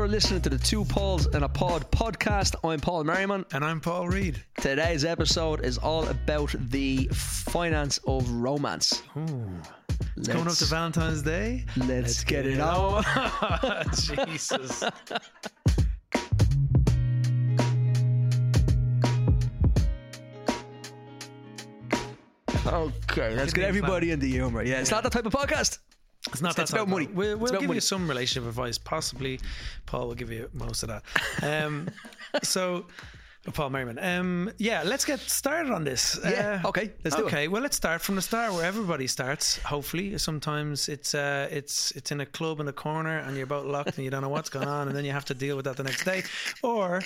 You're listening to the Two Pauls and a Pod podcast. I'm Paul Merriman. And I'm Paul Reed. Today's episode is all about the finance of romance. Ooh. It's coming up to Valentine's Day. Let's, let's get, get, it on. Jesus. Okay, let's get everybody in the humor. Yeah, it's not that type of podcast. It's not it's that about money. We'll, we'll give money. you some relationship advice. Possibly, Paul will give you most of that. Um, so, Paul Merriman. Um, yeah, let's get started on this. Yeah. Uh, okay. Let's do okay. It. Well, let's start from the start where everybody starts. Hopefully, sometimes it's uh, it's it's in a club in a corner and you're about locked and you don't know what's going on, and then you have to deal with that the next day, or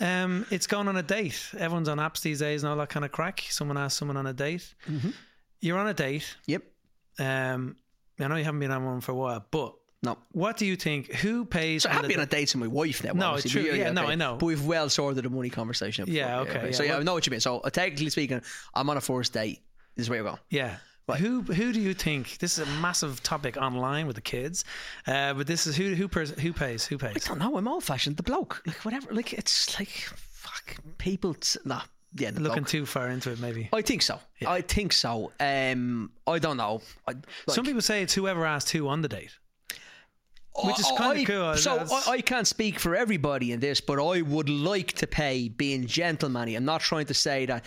um, it's going on a date. Everyone's on apps these days and all that kind of crack. Someone asks someone on a date. Mm-hmm. You're on a date. Yep. Um, I know you haven't been on one for a while, but no. What do you think? Who pays? So I have been on a date with my wife now. No, true. Yeah, okay. no, I know. But we've well sorted the money conversation. Yeah, okay. Yeah, yeah. So yeah, I know what you mean. So uh, technically speaking, I'm on a first date. This is where you're going. Yeah. Right. Who who do you think? This is a massive topic online with the kids, uh, but this is who who pers- who pays? Who pays? I don't know. I'm old fashioned. The bloke, like whatever. Like it's like fuck people. T- nah, yeah, looking bloke. too far into it, maybe. I think so. Yeah. I think so. Um, I don't know. I, like, Some people say it's whoever asked who on the date. Which is kind of cool. So I, I, can't speak for everybody in this, but I would like to pay being gentlemanly. I'm not trying to say that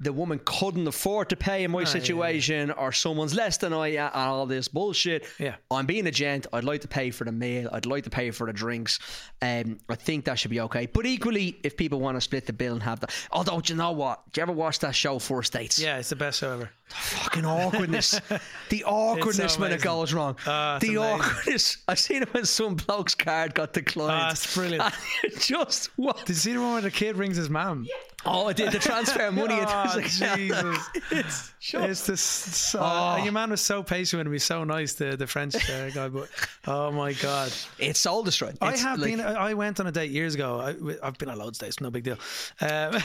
the woman couldn't afford to pay in my situation, yeah, yeah. or someone's less than I and all this bullshit. Yeah, I'm being a gent. I'd like to pay for the meal. I'd like to pay for the drinks. Um, I think that should be okay. But equally, if people want to split the bill and have that, although do you know what? Do you ever watch that show First Dates? Yeah, it's the best show ever. The fucking awkwardness, the awkwardness so when it goes wrong. Oh, the amazing. awkwardness. I've seen it when some bloke's card got declined. Ah, it's brilliant. just what? Did you see the one where the kid rings his mum? Oh, I did the transfer money. oh, like, Jesus. it's, it's this. So, oh. Your man was so patient with me, so nice, the, the French uh, guy. But oh my God. It's soul destroying. I have like, been, I went on a date years ago. I, have been on loads of dates, no big deal. Um,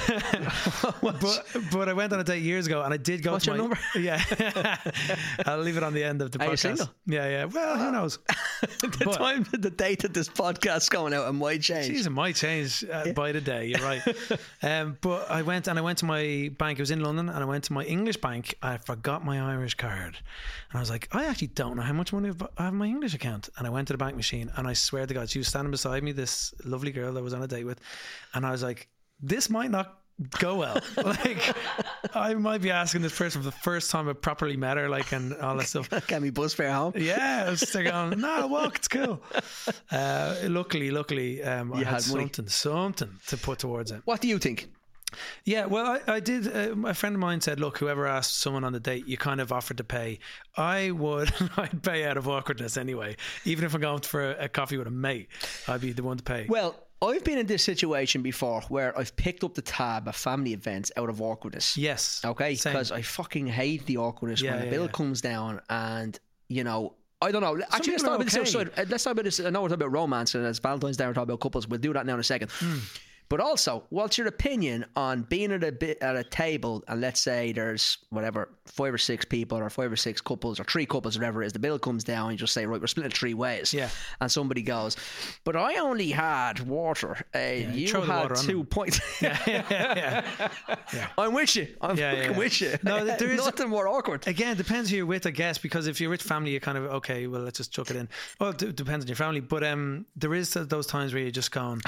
but, but I went on a date years ago and I did go What's to your my, number? Yeah. I'll leave it on the end of the Are podcast. Yeah, yeah. Well, who knows? the but, time, the date that this podcast's going out, it might change. Geez, it might change uh, yeah. by the day. You're right. um, but I went and I went to my bank. It was in London, and I went to my English bank. I forgot my Irish card, and I was like, I actually don't know how much money I have in my English account. And I went to the bank machine, and I swear to God, she was standing beside me, this lovely girl that I was on a date with, and I was like, this might not go well. like I might be asking this person for the first time I properly met her, like and all that stuff. Can we bus fare home? Yeah, I was going, no, walk, it's cool. Uh, luckily, luckily, um, I had, had something, something to put towards it. What do you think? Yeah, well, I, I did. Uh, a friend of mine said, "Look, whoever asked someone on the date, you kind of offered to pay. I would, I'd pay out of awkwardness anyway. Even if I'm going for a, a coffee with a mate, I'd be the one to pay." Well, I've been in this situation before where I've picked up the tab at family events out of awkwardness. Yes. Okay, because I fucking hate the awkwardness Yeah, when the yeah, bill yeah. comes down and you know. I don't know. Actually, let's talk about this. okay. outside. Uh, Let's talk about this. I know we're talking about romance and it's Valentine's Day. We're talking about couples. We'll do that now in a second. Hmm. But also, what's your opinion on being at a bit at a table and let's say there's whatever five or six people or five or six couples or three couples, whatever it is. The bill comes down. and You just say, right, we're split it three ways. Yeah. And somebody goes, but I only had water. Uh, you you had water two points. yeah, yeah, yeah. I'm with you. I'm Yeah, yeah. with you. No, there is- nothing more awkward. Again, it depends who you're with, I guess. Because if you're with family, you're kind of okay. Well, let's just chuck it in. Well, it depends on your family, but um, there is those times where you're just going.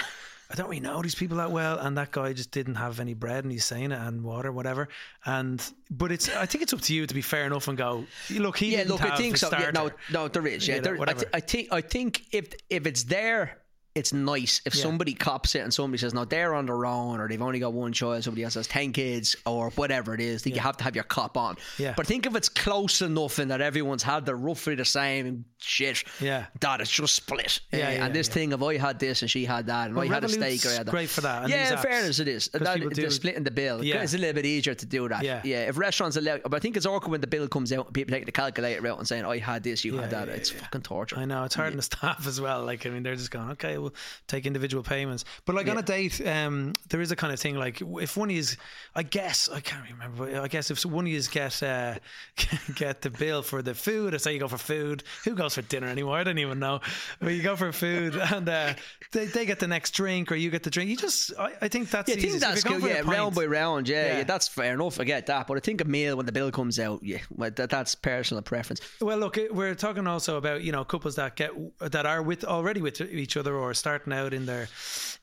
I don't really know these people that well, and that guy just didn't have any bread, and he's saying it, and water, whatever. And but it's, I think it's up to you to be fair enough and go. Look, he Yeah, look, I think so. Yeah, no, no, there is. Yeah, You know, there, I, th- I think I think if if it's there. It's nice if Yeah. somebody cops it and somebody says no they're on their own or they've only got one child somebody else has 10 kids or whatever it is that you have to have your cop on Yeah. but think if it's close enough and that everyone's had the roughly the same shit Yeah. that it's just split Yeah, Uh, yeah, and this yeah. thing of I had this and she had that and Well, I had a steak or I had that great for that, and yeah in fairness it is. that, people the do- splitting the bill Yeah. it's a little bit easier to do that Yeah. yeah if restaurants allow but I think it's awkward when the bill comes out and people take the calculator out and saying I had this you Yeah, had that yeah, it's yeah. fucking torture I know it's hard on the staff as well. Like I mean, they're just going, okay, will take individual payments. But like on a date, um, there is a kind of thing like if one is, I guess I can't remember. but I guess if one of you get uh, get the bill for the food, or say you go for food, who goes for dinner anymore? I don't even know. But you go for food, and uh, they, they get the next drink, or you get the drink. You just, I, I think that's Yeah, I think that's good. Yeah, round by round. Yeah, Yeah. yeah, that's fair enough. I get that, but I think a meal when the bill comes out, yeah, well, that, that's personal preference. Well, look, we're talking also about you know couples that get that are with already with each other or starting out in their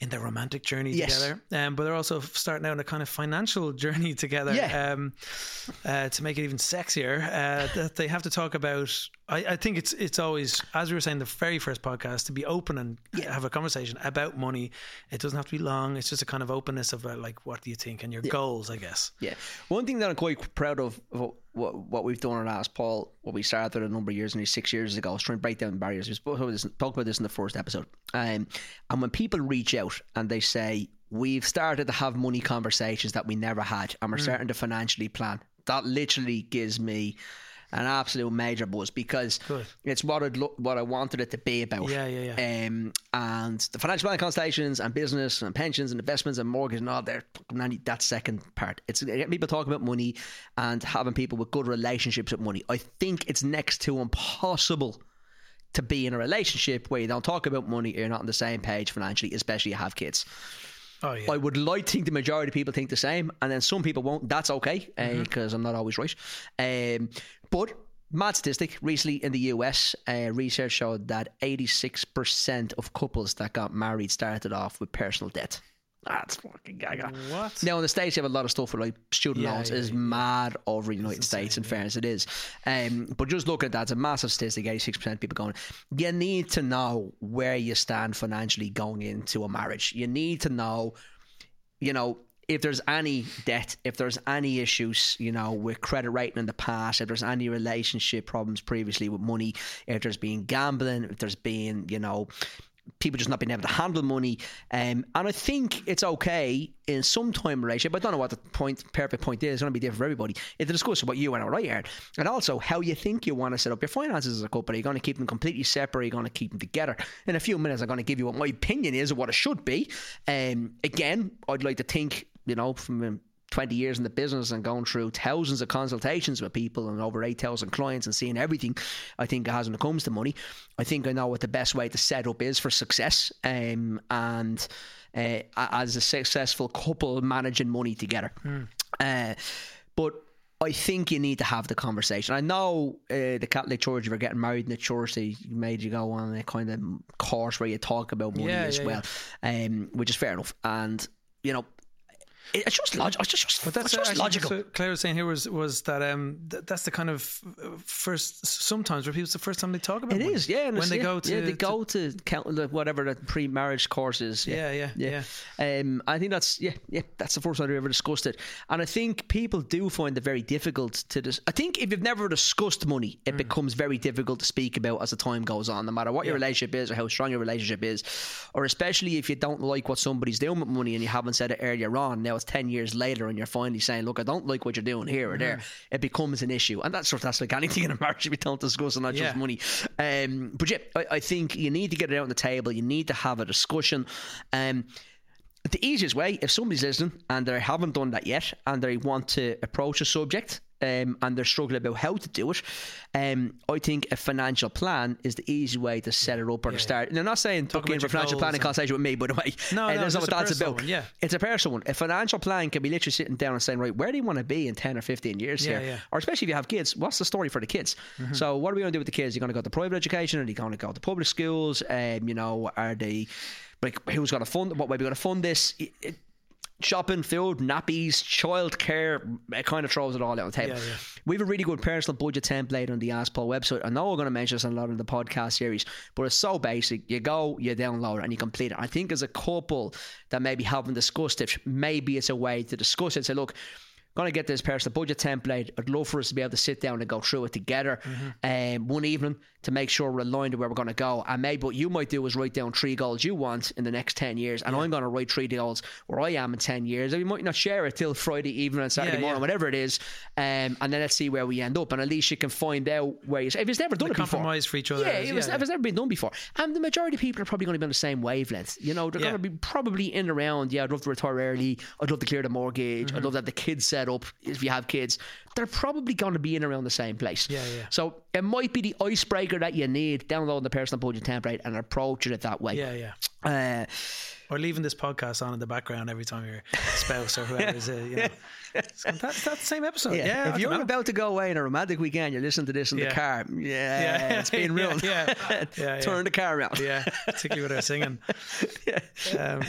in their romantic journey Yes. together, um, but they're also starting out in a kind of financial journey together. Yeah. Um, uh, to make it even sexier, uh, that they have to talk about. I, I think it's it's always as we were saying the very first podcast to be open and have a conversation about money. It doesn't have to be long. It's just a kind of openness of uh, like what do you think and your goals, I guess. Yeah, one thing that I'm quite proud of, of what, what we've done on Ask Paul, what we started a number of years, nearly six years ago, is trying to break down barriers. We spoke about this, talked about this in the first episode. Um, and when people reach out and they say, we've started to have money conversations that we never had, and we're starting to financially plan, that literally gives me an absolute major buzz because Good. it's what I'd lo- what I wanted it to be about. Yeah, yeah, yeah. Um, and the financial planning consultations and business and pensions and investments and mortgage and all there, that second part. It's getting people talking about money and having people with good relationships with money. I think it's next to impossible to be in a relationship where you don't talk about money, or you're not on the same page financially, especially if you have kids. Oh yeah. I would like to think the majority of people think the same, and then some people won't. That's okay Mm-hmm. because I'm not always right. Um, but mad statistic recently in the US, uh, research showed that 86% of couples that got married started off with personal debt. That's fucking gaga. What? Now in the states, you have a lot of stuff with like student Yeah, loans. yeah, is mad over the United States. In fairness, it is. Um, but just look at that; it's a massive statistic. Eighty-six percent of people going. You need to know where you stand financially going into a marriage. You need to know, you know. If there's any debt, if there's any issues, you know, with credit rating in the past, if there's any relationship problems previously with money, if there's been gambling, if there's been, you know, people just not being able to handle money. Um, and I think it's okay in some time relationship. But I don't know what the point, perfect point is. It's going to be different for everybody. It's to discuss what you and I right here, and also how you think you want to set up your finances as a couple. Are you going to keep them completely separate? Are you going to keep them together? In a few minutes, I'm going to give you what my opinion is of what it should be. Um, again, I'd like to think, you know, from um, 20 years in the business and going through thousands of consultations with people and over 8,000 clients and seeing everything I think it has when it comes to money. I think I know what the best way to set up is for success um, and uh, as a successful couple managing money together. Uh, but I think you need to have the conversation. I know uh, the Catholic Church, if you're getting married in the church, they made you go on a kind of course where you talk about money Yeah, as yeah, well, um, which is fair enough. And, you know, it's just, log- it's just, just, But that's just actually- logical. So Claire was saying here was was that um th- that's the kind of uh, first sometimes where people it's the first time they talk about It is, yeah. and when they yeah, go to yeah, they to- go to, count like, whatever the pre-marriage course is. Yeah, yeah, yeah. Um, I think that's yeah, yeah. That's the first time I've ever discussed it, and I think people do find it very difficult to. Dis- I think if you've never discussed money, Mm. it becomes very difficult to speak about as the time goes on. No matter what your relationship is or how strong your relationship is, or especially if you don't like what somebody's doing with money and you haven't said it earlier on. Now it's ten years later, and you're finally saying, "Look, I don't like what you're doing here or there." Mm-hmm. It becomes an issue, and that's sort of, that's like anything in a marriage. We don't discuss and not Yeah. just money. Um, but yeah, I, I think you need to get it out on the table. You need to have a discussion. Um, the easiest way, if somebody's listening and they haven't done that yet, and they want to approach a subject. Um, and they're struggling about how to do it. Um, I think a financial plan is the easy way to set it up or to start. And I'm not saying book about in for financial planning consultation with me, by the way. No, Uh, no, that's not what that's about. one, yeah. It's a personal one. A financial plan can be literally sitting down and saying, right, where do you want to be in 10 or 15 years Yeah, here? yeah. Or especially if you have kids, what's the story for the kids? So what are we going to do with the kids? Are you going to go to private education? Are you going to go to public schools? Um, you know, are they like who's going to fund? What way are we going to fund this? It- it- shopping, food, nappies, childcare, it kind of throws it all out on the table. Yeah, yeah. We have a really good personal budget template on the Ask Paul website. I know we're going to mention this in a lot of the podcast series, but it's so basic. You go, you download it, and you complete it. I think as a couple that maybe haven't discussed it, maybe it's a way to discuss it. Say, look, going to get this personal budget template. I'd love for us to be able to sit down and go through it together um, one evening to make sure we're aligned to where we're going to go. And maybe what you might do is write down three goals you want in the next 10 years. And I'm going to write three goals where I am in 10 years. And we might not share it till Friday evening and Saturday Yeah, morning, yeah. whatever it is. Um, and then let's see where we end up. And at least you can find out where you. If it's never done The it before. compromise for each other Yeah, is- it was, yeah, if it's never been done before. And the majority of people are probably going to be on the same wavelength. You know, they're Yeah. going to be probably in around, yeah, I'd love to retire early. I'd love to clear the mortgage. Mm-hmm. I'd love to have the kids set up if you have kids. They're probably going to be in around the same place. Yeah, yeah. So it might be the icebreaker that you need, downloading the personal budget template and approaching it that way. Yeah, yeah. Uh, Or leaving this podcast on in the background every time your spouse or whoever is, uh, you know. That's, that's the same episode. yeah. Yeah. If you're know. about to go away on a romantic weekend, you're listening to this in Yeah. the car. Yeah, Yeah. it's being ruined. yeah. Yeah, yeah. Turn the car around. Yeah, particularly with our singing. Um,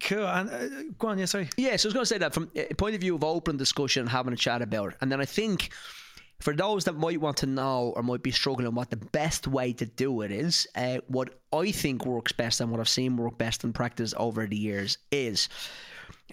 cool. And uh, go on, yeah, sorry. Yeah, so I was going to say that from a point of view of open discussion, having a chat about it. And then I think for those that might want to know or might be struggling what the best way to do it is, uh, what I think works best and what I've seen work best in practice over the years is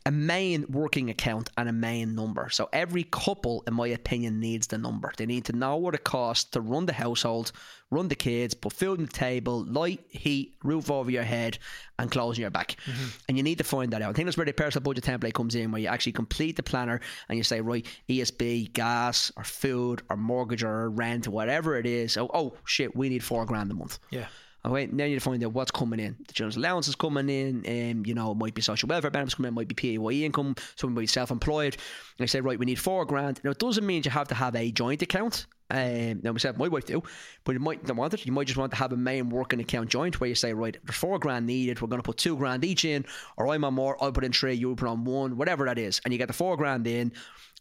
a main working account and a main number. So every couple, in my opinion, needs the number. They need to know what it costs to run the household, run the kids, put food on the table, light, heat, roof over your head, and clothes on your back. Mm-hmm. And you need to find that out. I think that's where the personal budget template comes in, where you actually complete the planner and you say, right, ESB, gas, or food, or mortgage, or rent, whatever it is. Oh, oh shit, we need four grand a month. Yeah. Okay, now you find out what's coming in. The children's allowance is coming in, um, you know, it might be social welfare benefits coming in, it might be PAYE income, someone might be self employed. And I say, right, we need four grand. Now, it doesn't mean you have to have a joint account. Um, now, myself, my wife do, but you might not want it. You might just want to have a main working account joint where you say, right, there's four grand needed, we're going to put two grand each in, or I'm on more, I'll put in three, you put on one, whatever that is. And you get the four grand in,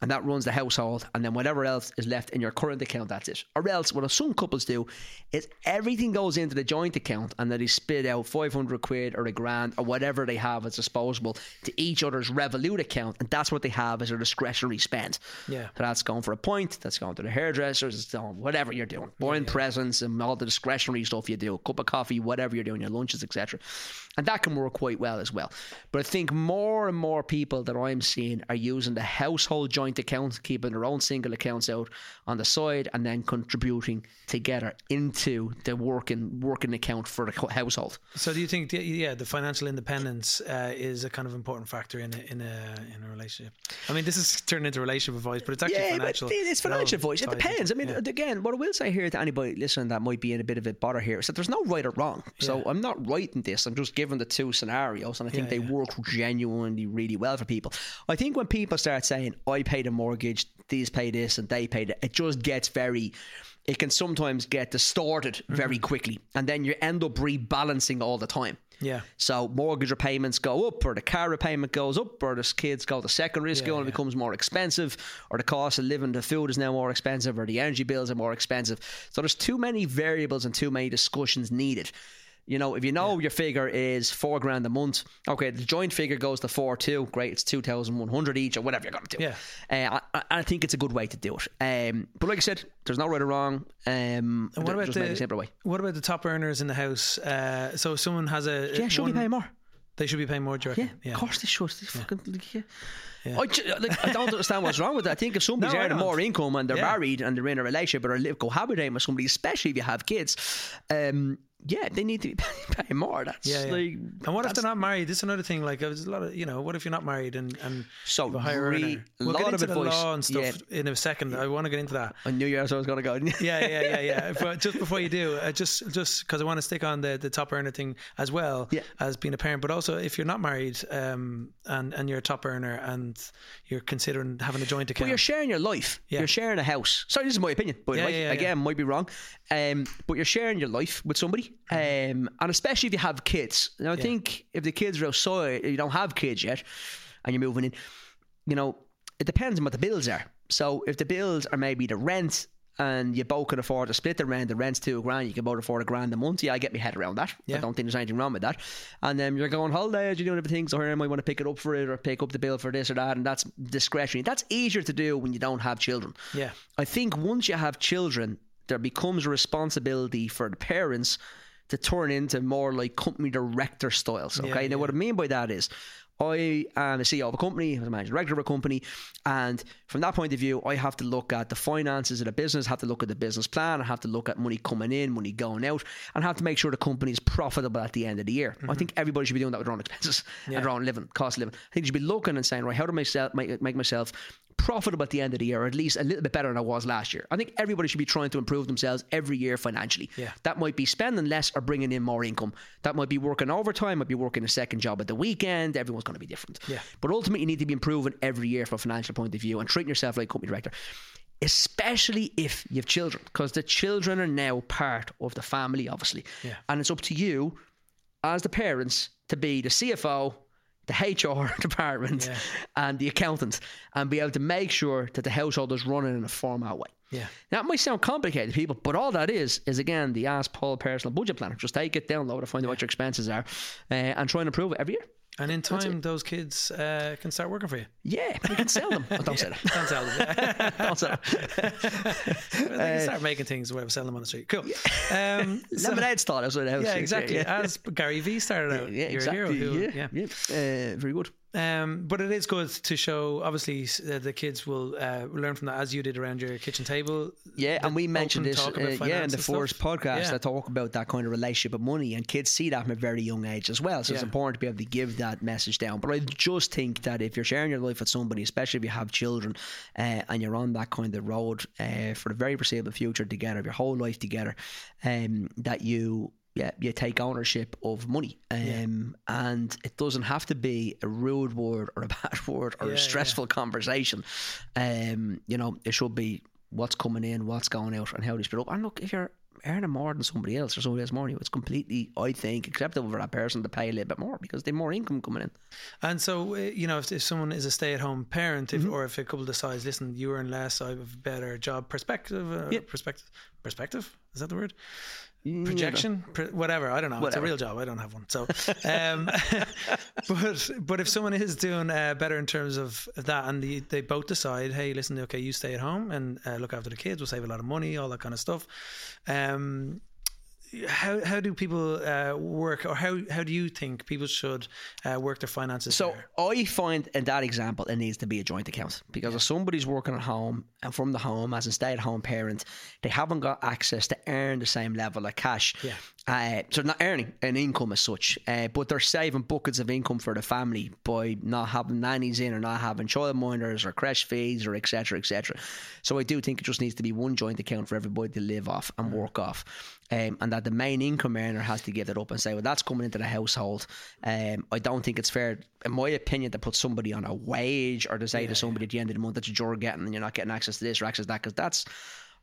and that runs the household, and then whatever else is left in your current account, that's it. Or else, what a some couples do is everything goes into the joint account, and then they spit out 500 quid or a grand or whatever they have as disposable to each other's Revolut account, and that's what they have as a discretionary spend. Yeah. So that's going for a point, that's going to the hairdressers, it's going whatever you're doing, buying presents and all the discretionary stuff you do, a cup of coffee, whatever you're doing, your lunches, etc. And that can work quite well as well. But I think more and more people that I'm seeing are using the household joint account, keeping their own single accounts out on the side, and then contributing together into the working working account for the household. So do you think, the- yeah, the financial independence uh, is a kind of important factor in a, in a in a relationship? I mean, this is turned into relationship advice, but it's actually yeah, financial. but it's financial advice. It depends. I mean, yeah. again, what I will say here to anybody listening that might be in a bit of a bother here is that there's no right or wrong. So Yeah. I'm not writing this. I'm just giving the two scenarios, and I think they work genuinely really well for people. I think when people start saying, "I pay the mortgage," these pay this, and they pay that, it just gets very. It can sometimes get distorted very Mm-hmm. quickly, and then you end up rebalancing all the time. yeah, So mortgage repayments go up, or the car repayment goes up, or the kids go to secondary school and it yeah. becomes more expensive, or the cost of living, the food is now more expensive, or the energy bills are more expensive. So there's too many variables and too many discussions needed. You know, if you know your figure is four grand a month, okay, the joint figure goes to four two, great, it's two thousand one hundred each, or whatever you're going to do. Yeah. uh, I, I- think it's a good way to do it. Um, but like I said, there's no right or wrong. Um, And what about the simpler way? what about the top earners in the house? Uh, so if someone has a Yeah, should one, be paying more. They should be paying more. Do Yeah, reckon? of course they should. They fucking, like, yeah. Yeah. I, like, I don't understand what's wrong with that. I think if somebody's No, earning more income and they're Yeah. married and they're in a relationship or live cohabitating with somebody, especially if you have kids, um, yeah, they need to be paying more. That's Yeah, yeah. like, And what if they're not married? This is another thing. Like, there's a lot of you know. What if you're not married and and So, a higher re- earner? We'll lot get of into the advice. law and stuff in a second. I want to get into that. I knew that's where I was going to go. Yeah, yeah, yeah, yeah. But just before you do, uh, just just because I want to stick on the, the top earner thing as well Yeah. as being a parent, but also if you're not married um, and and you're a top earner and you're considering having a joint account. you're sharing your life. Yeah. You're sharing a house. Sorry, this is my opinion. but Yeah, yeah, yeah. again, might be wrong. Um, but you're sharing your life with somebody, um, and especially if you have kids. Now, I think if the kids are outside, you don't have kids yet, and you're moving in. You know, it depends on what the bills are. So if the bills are maybe the rent. And you both can afford to split the rent. The rent's two grand. You can both afford a grand a month. Yeah, I get my head around that. Yeah. I don't think there's anything wrong with that. And then you're going holidays. You're doing everything. So here I might want to pick it up for it or pick up the bill for this or that. And that's discretionary. That's easier to do when you don't have children. yeah, I think once you have children, there becomes a responsibility for the parents to turn into more like company director styles. Okay. Yeah, now, what I mean by that is, I am a CEO of a company, I'm a managing director of a company, and from that point of view, I have to look at the finances of the business, have to look at the business plan, I have to look at money coming in, money going out, and have to make sure the company is profitable at the end of the year. I mm-hmm. think everybody should be doing that with their own expenses and their own living, cost of living. I think you should be looking and saying, right, how do I make myself profitable at the end of the year, or at least a little bit better than I was last year. I think everybody should be trying to improve themselves every year financially. Yeah. That might be spending less or bringing in more income. That might be working overtime, might be working a second job at the weekend. Everyone's going to be different. Yeah. But ultimately, you need to be improving every year from a financial point of view and treating yourself like a company director. Especially if you have children, because the children are now part of the family, obviously. Yeah. And it's up to you, as the parents, to be the CFO, the HR department, Yeah. and the accountant, and be able to make sure that the household is running in a format way. Yeah. That might sound complicated to people, but all that is is again the Ask Paul personal budget planner. Just take it, download it, find out what your expenses are, uh, and try and improve it every year. And in time, those kids uh, can start working for you. Yeah, we can sell them. Oh, don't say that. Don't sell them. Don't sell them. they can start making things where we sell them on the street. Cool. Um, so- Lemonade the house. yeah, exactly. Yeah, As Gary Vee started out. yeah, You're exactly. a hero. Who, yeah, yeah. yeah. Uh, very good. Um, but it is good to show. Obviously, uh, the kids will uh, learn from that as you did around your kitchen table. Yeah, and we mentioned this, uh, yeah, in the stuff. first podcast. Yeah. I talk about that kind of relationship with money, and kids see that from a very young age as well. So it's important to be able to give that message down. But I just think that if you're sharing your life with somebody, especially if you have children, uh, and you're on that kind of road uh, for the very foreseeable future together, your whole life together, um, that you. Yeah, you take ownership of money, um, and it doesn't have to be a rude word or a bad word or Yeah, a yeah. stressful conversation. Um, you know, it should be what's coming in, what's going out, and how they split up. And look, if you're earning more than somebody else or somebody else more than you, it's completely, I think, acceptable for that person to pay a little bit more because they have more income coming in. And so, uh, you know, if, if someone is a stay-at-home parent, Mm-hmm. if, or if a couple decides, listen, you earn less, I have a better job perspective. Uh, Yeah. Perspective. Perspective. Is that the word? Projection, Pro- whatever. I don't know. Whatever. It's a real job. I don't have one. So, um, but but if someone is doing uh, better in terms of that, and the, they both decide, hey, listen, okay, you stay at home and uh, look after the kids, we'll save a lot of money, all that kind of stuff. Um, how how do people uh, work, or how how do you think people should uh, work their finances? So there? I find in that example it needs to be a joint account because if somebody's working at home and from the home as a stay-at-home parent, they haven't got access to earn the same level of cash. Yeah. Uh, so not earning an income as such, uh, but they're saving buckets of income for the family by not having nannies in or not having childminders or creche fees or etc. etc. So I do think it just needs to be one joint account for everybody to live off and work off. Um, and that the main income earner has to give it up and say, well, that's coming into the household. Um, I don't think it's fair, in my opinion, to put somebody on a wage or to say to somebody at the end of the month that you're getting and you're not getting access to this or access to that, because that's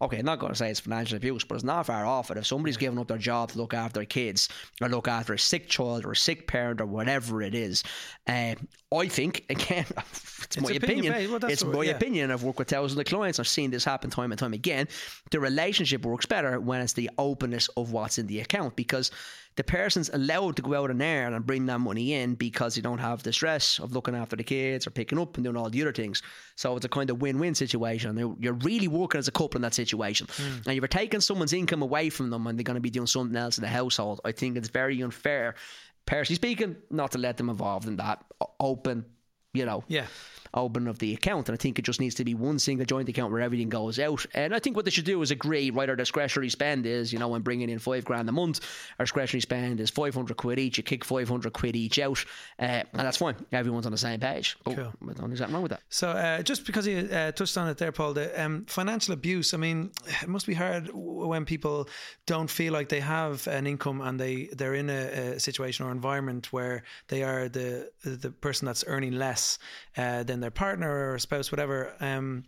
okay, I'm not going to say it's financial abuse, but it's not far off it. If somebody's giving up their job to look after their kids or look after a sick child or a sick parent or whatever it is, um, I think, again, it's, my opinion opinion. Well, it's what- my yeah. opinion. I've worked with thousands of clients. I've seen this happen time and time again. The relationship works better when it's the openness of what's in the account because the person's allowed to go out and earn and bring that money in because you don't have the stress of looking after the kids or picking up and doing all the other things. So it's a kind of win-win situation. You're- You're really working as a couple in that situation, hmm. and you're taking someone's income away from them, and they're going to be doing something else in the household. I think it's very unfair, personally speaking, not to let them involved in that open, you know, yeah. Open of the account. And I think it just needs to be one single joint account where everything goes out. And I think what they should do is agree, right? Our discretionary spend is, you know, when bringing in five grand a month, our discretionary spend is 500 quid each. You kick 500 quid each out. Uh, and that's fine. Everyone's on the same page. But Cool. Don't think wrong with that. So, uh, just because you uh, touched on it there, Paul, the um, financial abuse. I mean, it must be hard when people don't feel like they have an income and they they're in a, a situation or environment where they are the the person that's earning less uh, their partner or spouse, whatever. Um,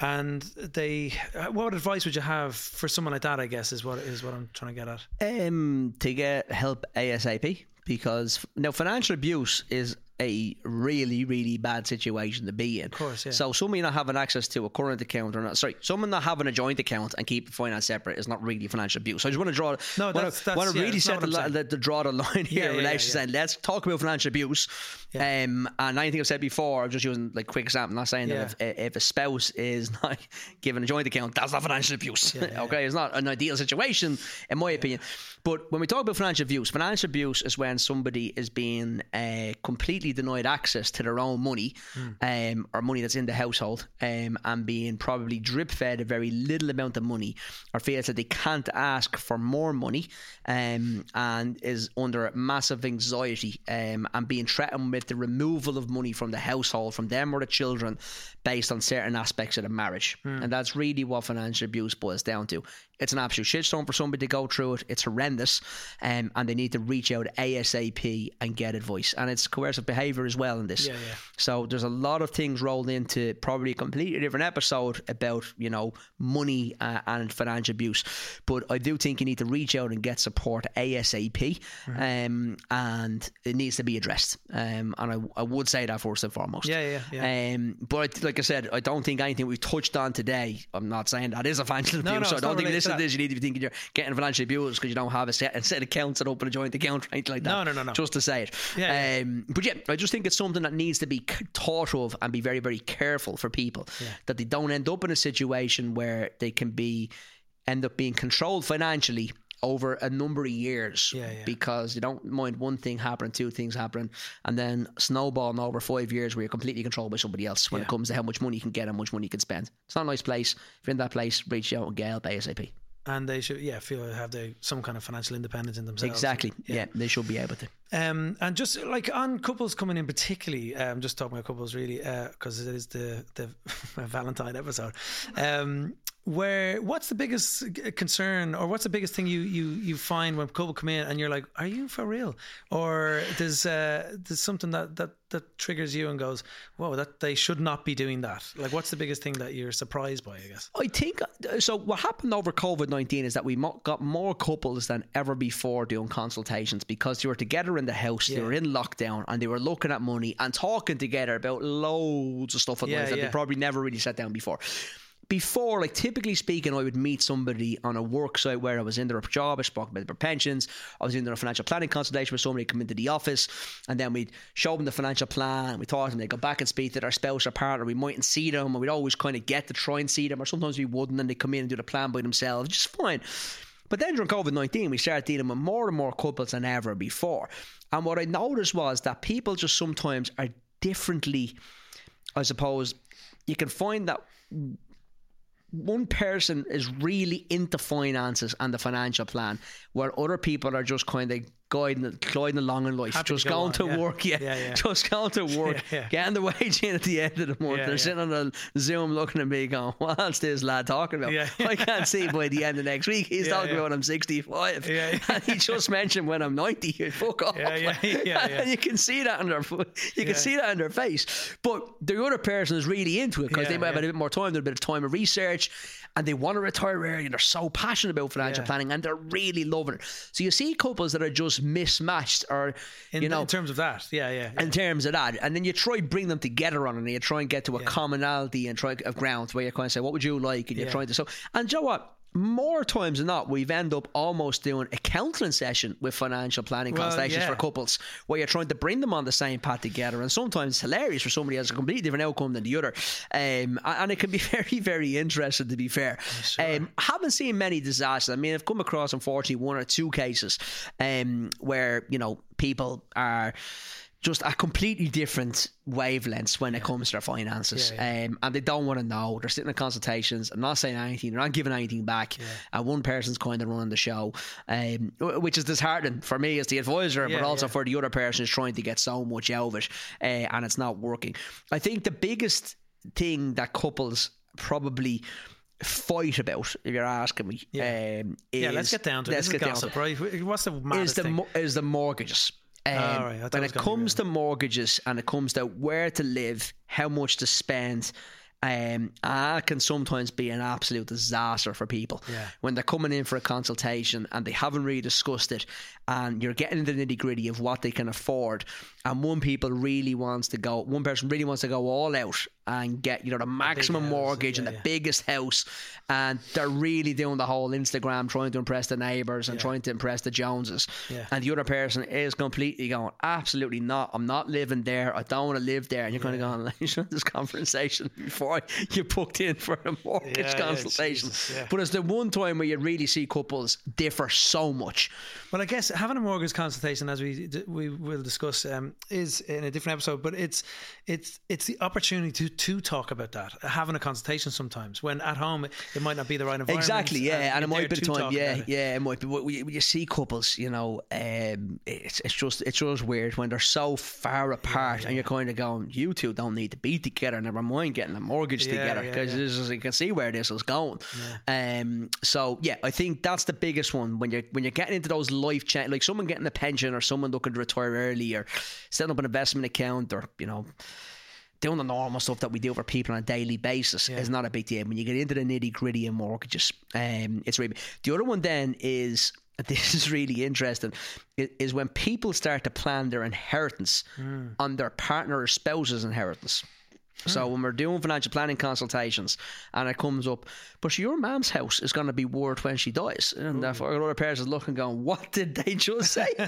and they, what advice would you have for someone like that? I guess is what is what I'm trying to get at. Um, to get help ASAP because now financial abuse is a really, really bad situation to be in. Of course, yeah. So somebody not having access to a current account or not, sorry, someone not having a joint account and keep finance separate is not really financial abuse. So I just want to draw, No, want that's- to, that's- want to yeah, really set the, what I'm li- saying. the, the draw the line here Yeah, in yeah, relation yeah, saying, let's talk about financial abuse. Yeah. Um, and anything I've said before, I'm just using like quick example, not saying Yeah. that if, if a spouse is not given a joint account, that's not financial abuse. yeah, okay, it's not an ideal situation, in my opinion. But when we talk about financial abuse, financial abuse is when somebody is being uh, completely denied access to their own money Hmm. um, or money that's in the household um, and being probably drip fed a very little amount of money or feels that they can't ask for more money um, and is under massive anxiety um, and being threatened with the removal of money from the household, from them or the children, based on certain aspects of the marriage. Hmm. And that's really what financial abuse boils down to. It's an absolute shitstorm for somebody to go through it. It's horrendous, um, and they need to reach out ASAP and get advice. And it's coercive behaviour as well in this. Yeah, yeah. So there's a lot of things rolled into probably a completely different episode about you know money uh, and financial abuse. But I do think you need to reach out and get support ASAP, um, and it needs to be addressed. Um, and I, I would say that first and foremost. Yeah, yeah, Um, but like I said, I don't think anything we've touched on today. I'm not saying that is a financial abuse. No, no, so I don't think related this to is. You need to be thinking you're getting financially abused because you don't have a set, a set of accounts that open a joint account, right? Like that. No, no, no, no. Just to say it. Yeah, yeah. Um, but yeah, I just think it's something that needs to be thought of and be very, very careful for people that they don't end up in a situation where they can be end up being controlled financially over a number of years Yeah, yeah. because you don't mind one thing happening, two things happening, and then snowballing over five years where you're completely controlled by somebody else when it comes to how much money you can get and how much money you can spend. It's not a nice place. If you're in that place, reach out and get help ASAP. And they should yeah feel have they some kind of financial independence in themselves. Exactly. Yeah. they should be able to. Um, and just like on couples coming in particularly, um, just talking about couples really, because it is the the Valentine episode. Um, where what's the biggest concern, or what's the biggest thing you you you find when couple come in and you're like, are you for real, or there's uh, there's something that that that triggers you and goes, whoa, that they should not be doing that. Like, what's the biggest thing that you're surprised by? I guess. I think so. What happened over COVID nineteen is that we got more couples than ever before doing consultations because they were together in the house, they were in lockdown, and they were looking at money and talking together about loads of stuff in Yeah, life that yeah. they probably never really sat down before. Before, like typically speaking, I would meet somebody on a work site where I was in their job, I spoke about their pensions, I was in their financial planning consultation with somebody come into the office, and then we'd show them the financial plan, we to them, they go back and speak to their spouse or partner, we mightn't see them, and we'd always kind of get to try and see them, or sometimes we wouldn't, and they come in and do the plan by themselves, just fine. But then during COVID 19, we started dealing with more and more couples than ever before. And what I noticed was that people just sometimes are differently, I suppose, you can find that one person is really into finances and the financial plan, where other people are just kind of guiding, gliding along in life, Happy to just go going on, to yeah. work, yeah, Yeah, yeah. just going to work, Yeah, yeah. getting the wage in at the end of the month. Yeah, They're yeah. sitting on a Zoom looking at me, going, "What's this lad talking about? Yeah. I can't see by the end of next week. He's Yeah, talking yeah. about when I'm 65, Yeah, yeah. and he just mentioned when I'm 90. Fuck off! Yeah, yeah, yeah, yeah. And you can see that in their, you Yeah. can see that in their face. But the other person is really into it because Yeah, they might have yeah. had a bit more time, a bit of time of research, and they want to retire early. And they're so passionate about financial Yeah. planning, and they're really loving it. So you see couples that are just mismatched, or In, you know, in terms of that, yeah, yeah. yeah. in terms of that, and then you try bring them together on it, and you try and get to a commonality and try of ground where you kind of say, "What would you like?" and you're Yeah. trying to so. And you know what? More times than not, we've end up almost doing a counselling session with financial planning Well, consultations yeah. for couples, where you're trying to bring them on the same path together. And sometimes it's hilarious for somebody has a completely different outcome than the other, um, and it can be very, very interesting. To be fair, um, I haven't seen many disasters. I mean, I've come across unfortunately one or two cases um, where you know people are just at completely different wavelengths when it comes to their finances. Yeah, Um, and they don't want to know. They're sitting in consultations and not saying anything. They're not giving anything back. And one person's kind of running the show, um, which is disheartening for me as the advisor, but also yeah. for the other person who's trying to get so much out of it uh, and it's not working. I think the biggest thing that couples probably fight about, if you're asking me, Yeah. um, yeah, let's get down to it. let's This is get down to it right? What's the is the thing? is the mortgages. Um, right, when it was it gonna be comes to mortgages and it comes to where to live, how much to spend, um, that can sometimes be an absolute disaster for people Yeah. when they're coming in for a consultation and they haven't really discussed it, and you're getting into the nitty gritty of what they can afford. And one people really wants to go, one person really wants to go all out and get you know the maximum mortgage and the yeah. biggest house, and they're really doing the whole Instagram trying to impress the neighbours and trying to impress the Joneses. Yeah. And the other person is completely going, absolutely not. I'm not living there. I don't want to live there. And you're kind of going, like, you should have this conversation before before you booked in for a mortgage Yeah, yeah, consultation. Jesus, yeah. But it's the one time where you really see couples differ so much. Well, I guess having a mortgage consultation, as we we will discuss, um, is in a different episode. But it's it's it's the opportunity to to talk about that. Having a consultation sometimes when at home it might not be the right environment. Exactly, yeah, and, it might be the to time, yeah, it. yeah, it might be. But we, you see couples, you know, um, it's it's just it's just weird when they're so far apart, and you're kind of going, you two don't need to be together. Never mind getting a mortgage Yeah, together because yeah. you can see where this is going. Um, so yeah, I think that's the biggest one when you're when you're getting into those life change, like someone getting a pension or someone looking to retire early or setting up an investment account or you know doing the normal stuff that we do for people on a daily basis is not a big deal. When you get into the nitty gritty of mortgages, um, it's really the other one. Then is this is really interesting. Is when people start to plan their inheritance on their partner or spouse's inheritance. So when we're doing financial planning consultations and it comes up, but your mom's house is going to be worth when she dies, and therefore another person's looking, going, "What did they just say?"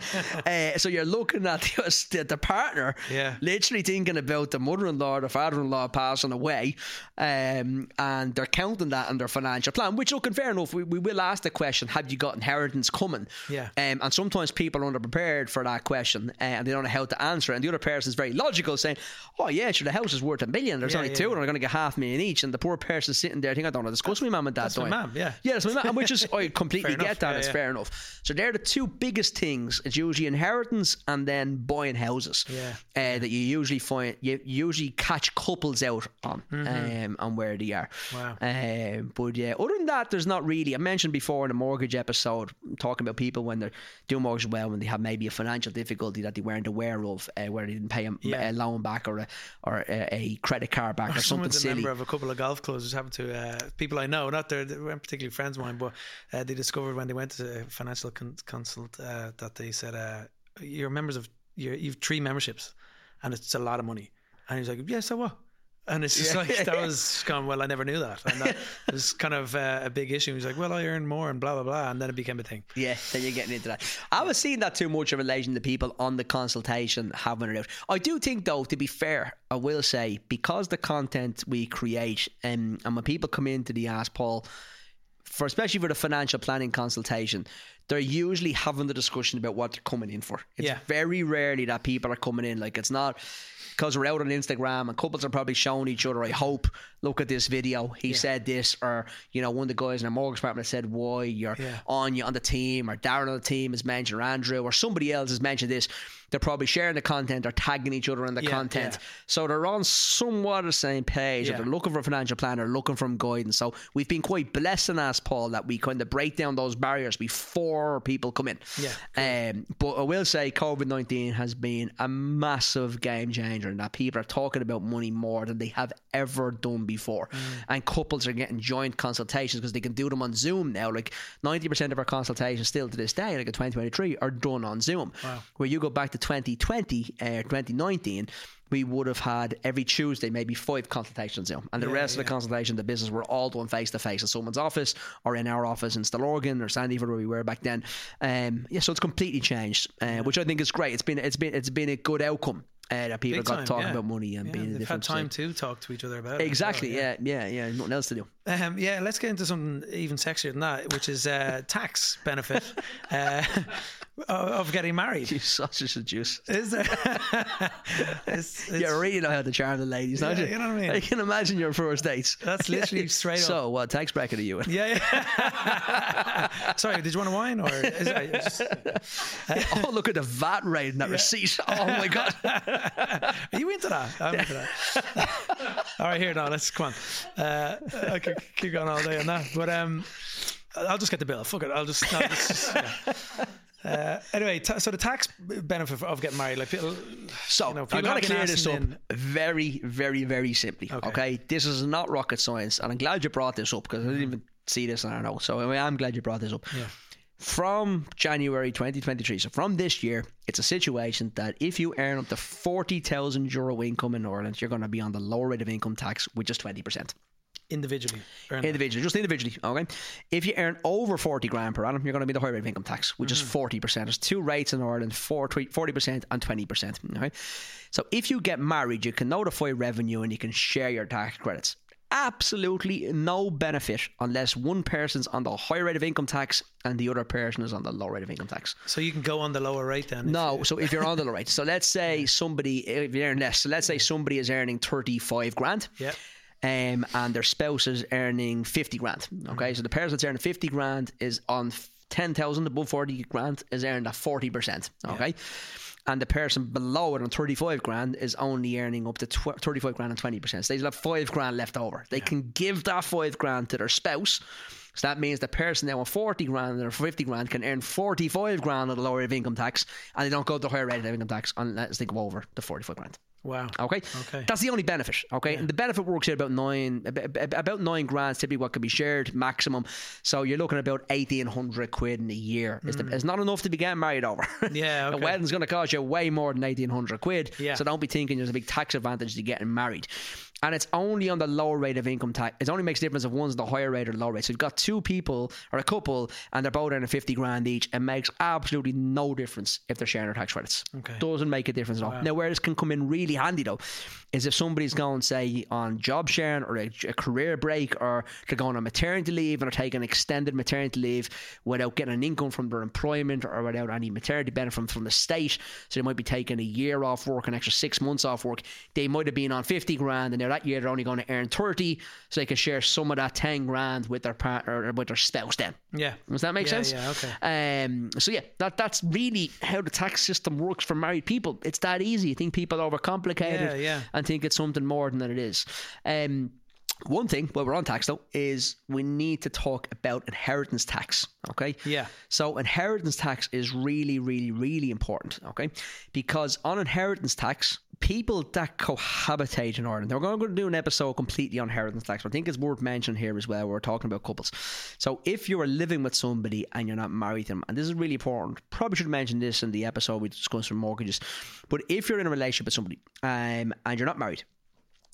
uh, so you're looking at the, the, partner, Yeah. literally thinking about the mother-in-law or the father-in-law passing away, um, and they're counting that in their financial plan. Which, looking fair enough, we, we will ask the question: Have you got inheritance coming? Yeah. Um, and sometimes people are underprepared for that question, uh, and they don't know how to answer. it. And the other person is very logical, saying, "Oh yeah, sure, the house is worth a million. There's Yeah, only yeah, two, yeah. and they're going to get half million each." And the poor person sitting there thinking, "I don't want to discuss with my mum and dad." That's my do I?" mum, yeah. yeah, that's my mum. Which is I completely Fair enough, get that. it's fair enough. So they're the two biggest things. It's usually inheritance and then buying houses. Yeah. Uh, that you usually find you usually catch couples out on Mm-hmm. um, on where they are. Wow. Um, but yeah, other than that, there's not really. I mentioned before in the mortgage episode, talking about people when they're doing mortgage well, when they have maybe a financial difficulty that they weren't aware of, uh, where they didn't pay a, a loan back or a or a, a credit card back or, something Someone's a member of a couple of golf clubs. Just happened to uh, people I know, not they're, they weren't particularly friends of mine, but uh, they discovered when they went to a financial con- consult uh, that they said uh, you're members of you're, you've three memberships, and it's a lot of money. And he's like, yeah, so what? And it's just like that was gone. Well, I never knew that, and that was kind of uh, a big issue. He's like, well, I earn more, and blah blah blah, and then it became a thing. Yeah, then you're getting into that. I was seeing that too much in relation to people on the consultation having it out. I do think, though, to be fair, I will say because the content we create, um, and when people come into the Ask Paul, for especially for the financial planning consultation, they're usually having the discussion about what they're coming in for. It's Yeah. very rarely that people are coming in like it's not because we're out on Instagram and couples are probably showing each other. I hope look at this video. He said this, or you know, one of the guys in our mortgage department said why. You're Yeah. on you on the team, or Darren on the team has mentioned, or Andrew, or somebody else has mentioned this. They're probably sharing the content or tagging each other in the Yeah, content. yeah. So they're on somewhat the same page. Yeah. They're looking for a financial planner, looking for guidance. So we've been quite blessed in us, Paul, that we kind of break down those barriers before people come in. Yeah, Um, but I will say COVID 19 has been a massive game changer in that people are talking about money more than they have ever done before. Mm. And couples are getting joint consultations because they can do them on Zoom now. Like 90% of our consultations still to this day, like in 2023, are done on Zoom. Wow. Where you go back to 2020, uh, 2019, we would have had every Tuesday maybe five consultations. And the Yeah, rest of the consultation, the business were all done face to face in someone's office or in our office in Stillorgan or Sandyford where we were back then. Um, yeah, so it's completely changed, uh, which I think is great. It's been it's been it's been a good outcome uh, that people Big got time, talking yeah. about money and Yeah, being they've different had time to talk to each other about it. well, Exactly. yeah. yeah, yeah, Nothing else to do. Um, yeah, let's get into something even sexier than that, which is uh, tax benefit uh, of getting married. You sausage and juice. Is there? it's, it's, You really know how to charm the ladies, don't Yeah, you? you know what I mean? I can imagine your first dates. That's literally straight up. So, what tax bracket are you in? Yeah, yeah. Sorry, did you want a wine or? Is just- oh, look at the VAT rate in that receipt. Oh my god. Are you into that? I'm into that. all right, here now. Let's come on. Uh, I could keep going all day on that, but um, I'll just get the bill. Fuck it. I'll just. It's just yeah. Uh, anyway, ta so the tax benefit of getting married, like people. So You know, I'm people have to clear this up in- very, very, very simply. Okay. Okay. this is not rocket science, and I'm glad you brought this up because I didn't even see this in our notes. So I am glad you brought this up. Yeah. From January 2023, so from this year, it's a situation that if you earn up to 40,000 euro income in Ireland, you're going to be on the lower rate of income tax, which is 20%. individually. Individually, just individually, okay? If you earn over 40 grand per annum, you're going to be the higher rate of income tax, which is 40%. There's two rates in Ireland, 40% and 20%, okay? So if you get married, you can notify revenue and you can share your tax credits. Absolutely no benefit unless one person's on the high rate of income tax and the other person is on the low rate of income tax. So you can go on the lower rate then. No, so if you're on the low rate, so let's say somebody if you earn less, so let's say somebody is earning thirty five grand. Yeah. Um, and their spouse is earning fifty grand. Okay, so the person that's earning fifty grand is on ten thousand above forty grand is earned at forty percent. Okay. And the person below it on 35 grand is only earning up to tw- 35 grand and 20%. So they'll have five grand left over. They can give that five grand to their spouse. So that means the person now on 40 grand or 50 grand can earn 45 grand at the lower rate of income tax and they don't go to the higher rate of income tax unless they go over the 45 grand. Wow. Okay. Okay. That's the only benefit. Okay. And the benefit works out about nine, ab- ab- about nine grand, typically what can be shared maximum. So you're looking at about 1800 quid in a year. It's, the, hmm. it's not enough to be getting married over. Yeah, a wedding's going to cost you way more than 1800 quid. Yeah. So don't be thinking there's a big tax advantage to getting married. And it's only on the lower rate of income tax. It only makes a difference if one's the higher rate or the lower rate. So you've got two people or a couple and they're both earning 50 grand each. It makes absolutely no difference if they're sharing their tax credits. Okay. Doesn't make a difference at all. Now, where this can come in really handy though, is if somebody's going, say, on job sharing or a, a career break or they're going on maternity leave and are taking extended maternity leave without getting an income from their employment or without any maternity benefit from, from the state. So they might be taking a year off work, an extra six months off work. They might have been on 50 grand and now that year they're only going to earn 30 so they can share some of that 10 grand with their partner or with their spouse then. Yeah. Does that make Yeah, sense? yeah, okay. Um, so yeah, that that's really how the tax system works for married people. It's that easy. I think people overcomplicate Yeah, it yeah. and think it's something more than it is. Um, one thing while we're on tax though is we need to talk about inheritance tax. Okay. Yeah. So inheritance tax is really, really, really important. Okay, because on inheritance tax, people that cohabitate in Ireland, we're going to do an episode completely on inheritance tax. But I think it's worth mentioning here as well. We're talking about couples. So if you are living with somebody and you're not married to them, and this is really important, probably should mention this in the episode we discussed for mortgages. But if you're in a relationship with somebody um, and you're not married,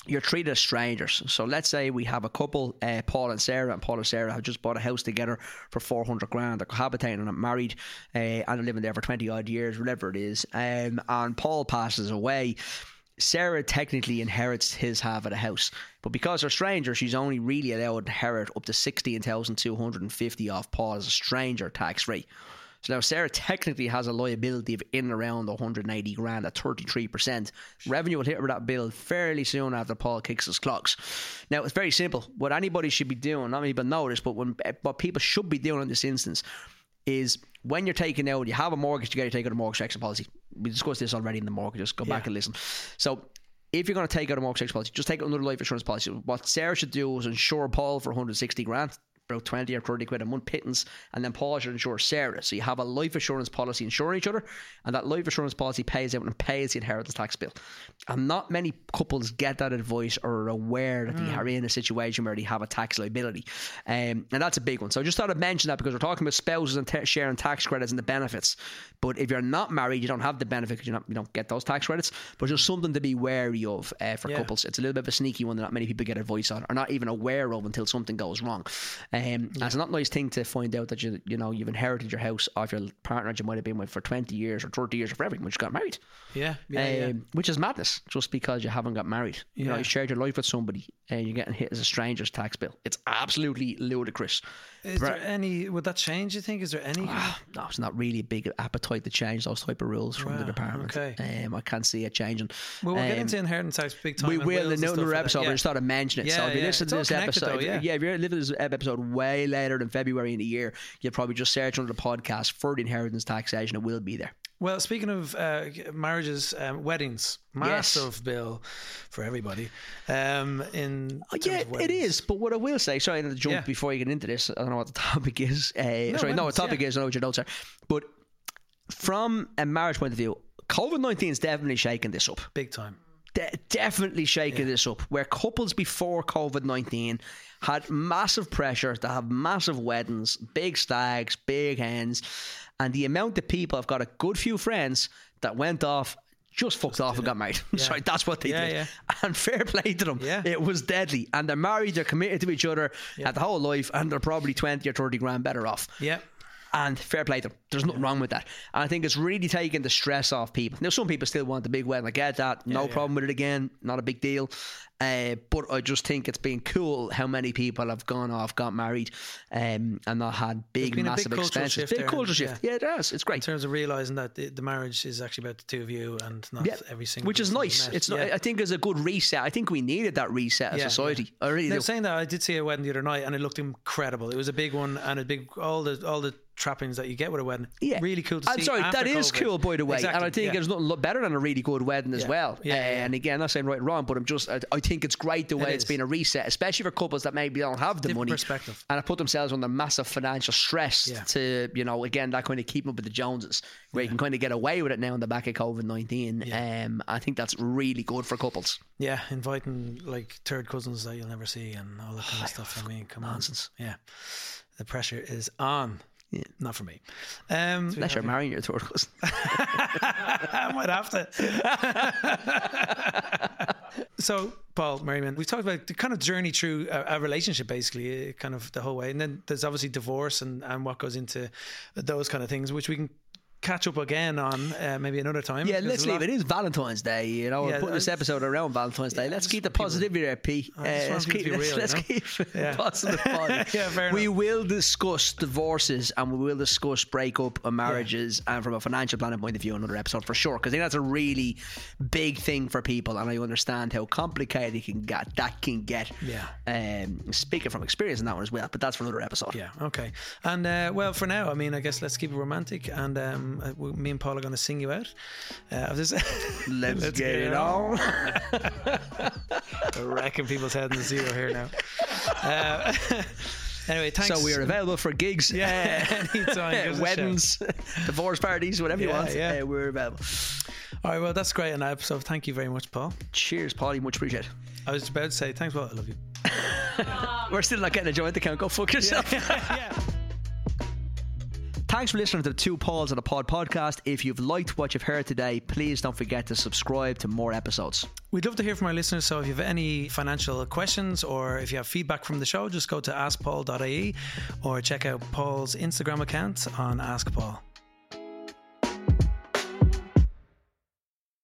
you're treated as strangers. So let's say we have a couple, uh, Paul and Sarah, and Paul and Sarah have just bought a house together for 400 grand. They're cohabitating and married uh, and are living there for 20 odd years, whatever it is. Um, and Paul passes away. Sarah technically inherits his half of the house, but because they're strangers, she's only really allowed to inherit up to 16,250 off Paul as a stranger tax free. So now Sarah technically has a liability of in and around 180 grand at 33%. Revenue will hit her with that bill fairly soon after Paul kicks his clocks. Now it's very simple. What anybody should be doing, not many people know this, but when, eh, what people should be doing in this instance is when you're taking out, you have a mortgage, you got to take out a mortgage exit policy. We discussed this already in the mortgage. Just Go back and listen. So if you're going to take out a mortgage exit policy, just take out another life insurance policy. What Sarah should do is insure Paul for 160 grand. About 20 or 30 quid a month pittance, and then Paul should insure Sarah. So you have a life assurance policy insuring each other, and that life assurance policy pays out and pays the inheritance tax bill. And not many couples get that advice or are aware that they are in a situation where they have a tax liability. Um, and that's a big one. So I just thought I'd mention that because we're talking about spouses and ta sharing tax credits and the benefits. But if you're not married, you don't have the benefit because you don't get those tax credits. But just something to be wary of uh, for Yeah. couples. It's a little bit of a sneaky one that not many people get advice on or are not even aware of until something goes wrong. Um, and It's not a nice thing to find out that you you know you've inherited your house off your partner that you might have been with for 20 years or 30 years or forever when you got married. Yeah. Yeah. yeah. Um, which is madness just because you haven't got married. You know, you shared your life with somebody and you're getting hit as a stranger's tax bill. It's absolutely ludicrous. Is there any? Would that change? You think? Is there any? No, it's not really a big appetite to change those type of rules from the department. okay. Um, I can't see it changing. well, we'll get Um, into inheritance tax big time. we will in another episode, but I just thought I'd mention it. so Yeah, if you yeah. listen to this episode, though, you- yeah. if you're listening to this episode way later than February in the year, you'll probably just search under the podcast for the inheritance taxation. It will be there. Well, speaking of uh, marriages, um, weddings, massive bill for everybody. Um, in Oh, yeah, it But what I will say, sorry to jump Yeah. before you get into this. I don't know what the topic is. Uh, sorry, no, the topic yeah. is. I know what your notes are. But from a marriage point of view, COVID nineteen is definitely shaking this up. big time. De- definitely shaking this up. Where couples before COVID nineteen had massive pressure to have massive weddings, big stags, big hens, and the amount of people I've got a good few friends that went off. Just fucked off and got married. Sorry, that's what they Yeah, did. yeah. And fair play to them. Yeah. It was deadly. And they're married, they're committed to each other at the whole life, and they're probably 20 or 30 grand better off. Yeah. And fair play to them. There's nothing wrong with that. And I think it's really taking the stress off people. Now, some people still want the big wedding. I get that. No yeah. problem with it again. Not a big deal. Uh, but I just think it's been cool how many people have gone off, got married, um, and not had big, massive big expenses. Big cultural shift. Yeah. it has. It's great. in terms of realizing that the, the marriage is actually about the two of you and not Yeah, every single which is nice. It's yeah. not, I think it's a good reset. I think we needed that reset as Yeah, society. I really Now, do. saying that, I did see a wedding the other night, and it looked incredible. It was a big one, and a big all the all the trappings that you get with a wedding. Yeah, really cool to I'm see. sorry, that is COVID. cool, by the way. Exactly, And I think yeah. there's nothing better than a really good wedding as Yeah. well. Yeah, Uh. And again, I'm not saying right or wrong, but I'm just, I, I think it's great the way It it's is. been a reset, especially for couples that maybe don't have the Different money perspective. and have put themselves under massive financial stress to, you know, again, that kind of keeping up with the Joneses, where you can kind of get away with it now in the back of COVID 19. Um, I think that's really good for couples. Yeah, inviting like third cousins that you'll never see and all that kind of stuff. I mean, come Nonsense. on. Yeah, the pressure is on. Yeah. Not for me. Um, Unless you're marrying your third cousin. I might have to. so, Paul Merriman, we've talked about the kind of journey through a, a relationship, basically, uh, kind of the whole way. And then there's obviously divorce and, and what goes into those kind of things, which we can catch up again on uh, maybe another time. Yeah, let's leave lot- it. Is Valentine's Day, you know. Yeah, we're putting this episode around Valentine's Day. Yeah, let's keep the positivity there, P. Want let's keep, be let's, real, let's keep Yeah. positive. Yeah, fair we will discuss divorces and we will discuss breakup and marriages and from a financial planning point of view another episode for sure because I think that's a really big thing for people and I understand how complicated it can get that can get Yeah. um, speaking from experience in that one as well but that's for another episode Yeah, okay. And uh, well, for now, I mean, I guess let's keep it romantic. And um, uh, me and Paul are going to sing you out. Uh, of this. let's, get, it on, wrecking people's heads in the zero here now. Uh, anyway, thanks. so we are available for gigs Yeah, anytime. give us a shout. weddings divorce parties whatever you want yeah. uh, we're available All right, well, that's great. And so thank you very much, Paul. cheers Paulie much appreciated I was about to say thanks, Paul. I love you. We're still not getting a joint account. Go fuck yourself. yeah. Thanks for listening to the Two Pauls on a Pod podcast. If you've liked what you've heard today, please don't forget to subscribe to more episodes. We'd love to hear from our listeners. So if you have any financial questions or if you have feedback from the show, just go to askpaul.ie or check out Paul's Instagram account on Ask Paul.